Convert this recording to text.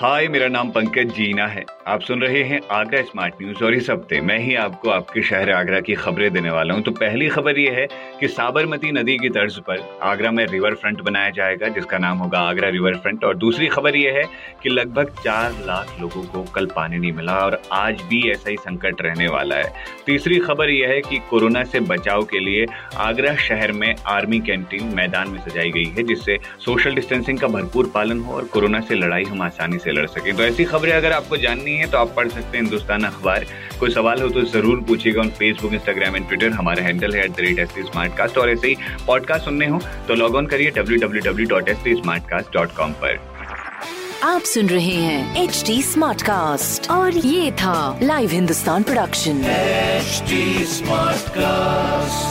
हाय, मेरा नाम पंकज जीना है। आप सुन रहे हैं आगरा स्मार्ट न्यूज़ और इस हफ़्ते मैं ही आपको आपके शहर आगरा की खबरें देने वाला हूँ। तो पहली खबर यह है कि साबरमती नदी की तर्ज पर आगरा में रिवर फ्रंट बनाया जाएगा, जिसका नाम होगा आगरा रिवर फ्रंट और दूसरी खबर यह है कि लगभग चार लाख लोगों को कल पानी नहीं मिला और आज भी ऐसा ही संकट रहने वाला है। तीसरी खबर यह है कि कोरोना से बचाव के लिए आगरा शहर में आर्मी कैंटीन मैदान में सजाई गई है, जिससे सोशल डिस्टेंसिंग का भरपूर पालन हो और कोरोना से लड़ाई हम आसानी से लड़ सके। तो ऐसी खबरें अगर आपको जाननी है तो आप पढ़ सकते हैं हिंदुस्तान अखबार। कोई सवाल हो तो ज़रूर पूछिएगा on Facebook Instagram and Twitter हमारा हैंडल है at the rate S smart cast और ऐसे ही पॉडकास्ट सुनने हो तो लॉग ऑन करिए W W W dot S smart cast dot com पर। आप सुन रहे हैं एच डी स्मार्ट कास्ट और ये था live Hindustan production smart cast